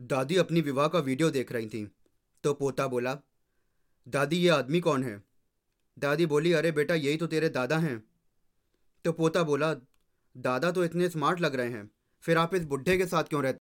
दादी अपनी विवाह का वीडियो देख रही थी तो पोता बोला, दादी, ये आदमी कौन है? दादी बोली, अरे बेटा, यही तो तेरे दादा हैं। तो पोता बोला, दादा तो इतने स्मार्ट लग रहे हैं, फिर आप इस बुढ़े के साथ क्यों रहते?